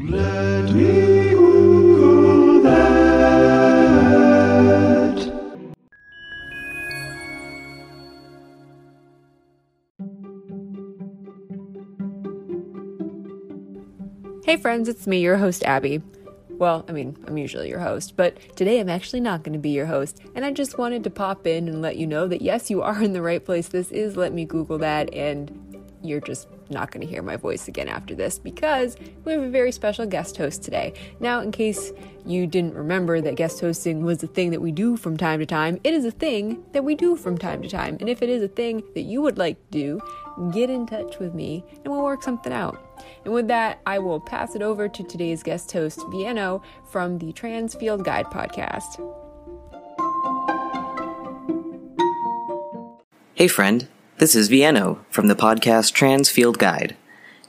Let me Google that. Hey friends, it's me, your host Abby. Well, I mean, I'm usually your host, but today I'm actually not going to be your host, and I just wanted to pop in and let you know that yes, you are in the right place. This is Let Me Google That, and you're just not going to hear my voice again after this because we have a very special guest host today. Now, in case you didn't remember that guest hosting was a thing that we do from time to time, it is a thing that we do from time to time. And if it is a thing that you would like to do, get in touch with me and we'll work something out. And with that, I will pass it over to today's guest host, Vieno, from the Trans Field Guide podcast. Hey friend, this is Vieno from the podcast Trans Field Guide,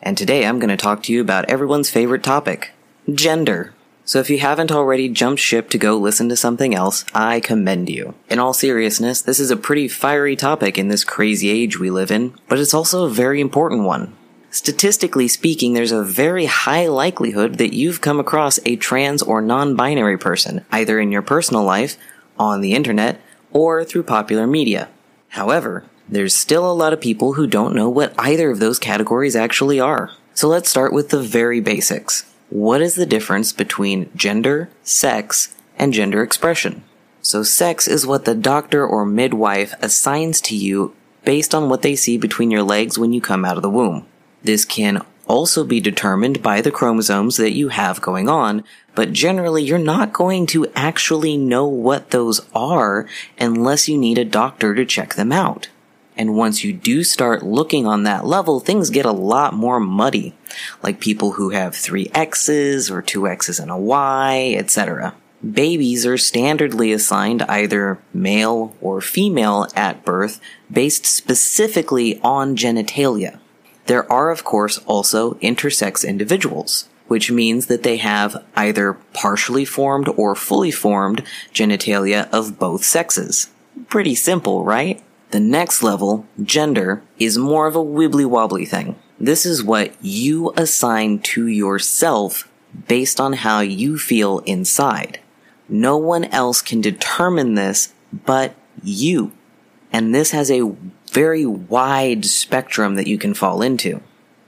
and today I'm going to talk to you about everyone's favorite topic gender. So if you haven't already jumped ship to go listen to something else, I commend you. In all seriousness, this is a pretty fiery topic in this crazy age we live in, but it's also a very important one. Statistically speaking, there's a very high likelihood that you've come across a trans or non-binary person, either in your personal life, on the internet, or through popular media. However, there's still a lot of people who don't know what either of those categories actually are. So let's start with the very basics. What is the difference between gender, sex, and gender expression? So sex is what the doctor or midwife assigns to you based on what they see between your legs when you come out of the womb. This can also be determined by the chromosomes that you have going on, but generally you're not going to actually know what those are unless you need a doctor to check them out. And once you do start looking on that level, things get a lot more muddy. Like people who have three X's or two X's and a Y, etc. Babies are standardly assigned either male or female at birth based specifically on genitalia. There are of course also intersex individuals, which means that they have either partially formed or fully formed genitalia of both sexes. Pretty simple, right? The next level, gender, is more of a wibbly wobbly thing. This is what you assign to yourself based on how you feel inside. No one else can determine this but you. And this has a very wide spectrum that you can fall into.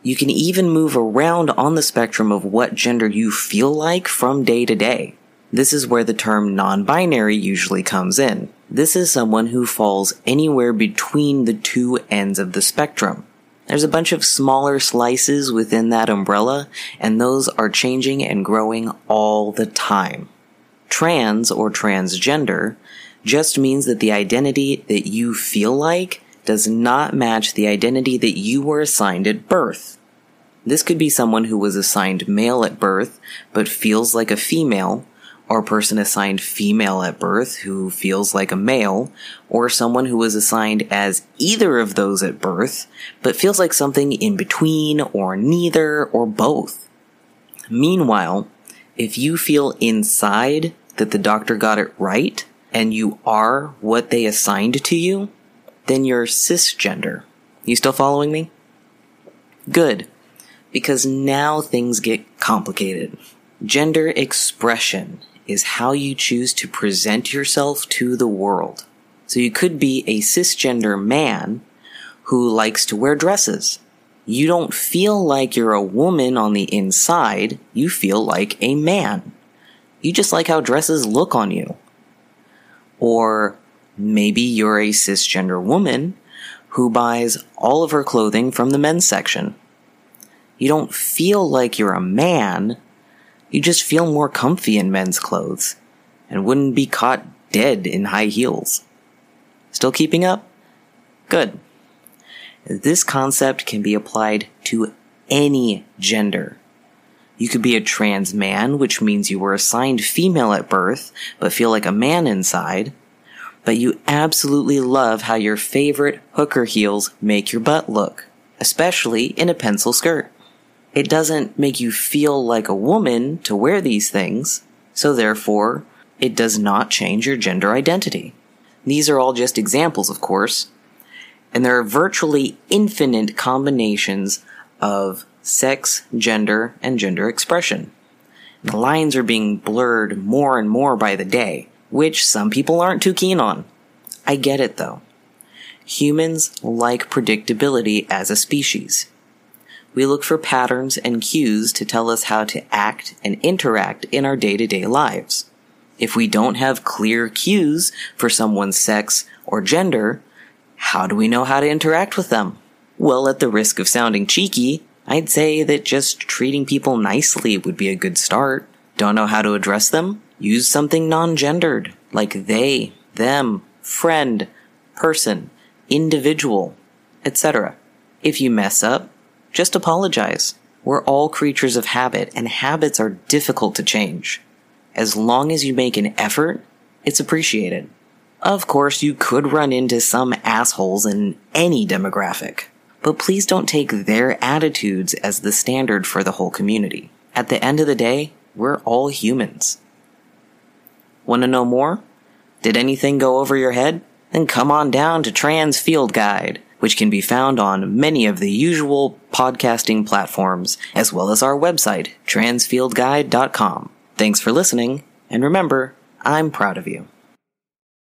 You can even move around on the spectrum of what gender you feel like from day to day. This is where the term non-binary usually comes in. This is someone who falls anywhere between the two ends of the spectrum. There's a bunch of smaller slices within that umbrella, and those are changing and growing all the time. Trans or transgender just means that the identity that you feel like does not match the identity that you were assigned at birth. This could be someone who was assigned male at birth, but feels like a female, or person assigned female at birth who feels like a male, or someone who was assigned as either of those at birth, but feels like something in between, or neither, or both. Meanwhile, if you feel inside that the doctor got it right, and you are what they assigned to you, then you're cisgender. You still following me? Good. Because now things get complicated. Gender expression is how you choose to present yourself to the world. So you could be a cisgender man who likes to wear dresses. You don't feel like you're a woman on the inside, you feel like a man. You just like how dresses look on you. Or maybe you're a cisgender woman who buys all of her clothing from the men's section. You don't feel like you're a man, you just feel more comfy in men's clothes and wouldn't be caught dead in high heels. Still keeping up? Good. This concept can be applied to any gender. You could be a trans man, which means you were assigned female at birth, but feel like a man inside. But you absolutely love how your favorite hooker heels make your butt look, especially in a pencil skirt. It doesn't make you feel like a woman to wear these things, so therefore, it does not change your gender identity. These are all just examples, of course, and there are virtually infinite combinations of sex, gender, and gender expression. The lines are being blurred more and more by the day, which some people aren't too keen on. I get it though. Humans like predictability as a species. We look for patterns and cues to tell us how to act and interact in our day to day lives. If we don't have clear cues for someone's sex or gender, how do we know how to interact with them? Well, at the risk of sounding cheeky, I'd say that just treating people nicely would be a good start. Don't know how to address them? Use something non-gendered, like they, them, friend, person, individual, etc. If you mess up, just apologize. We're all creatures of habit, and habits are difficult to change. As long as you make an effort, it's appreciated. Of course, you could run into some assholes in any demographic, but please don't take their attitudes as the standard for the whole community. At the end of the day, we're all humans. Want to know more? Did anything go over your head? Then come on down to Trans Field Guide, which can be found on many of the usual podcasting platforms, as well as our website, transfieldguide.com. Thanks for listening, and remember, I'm proud of you.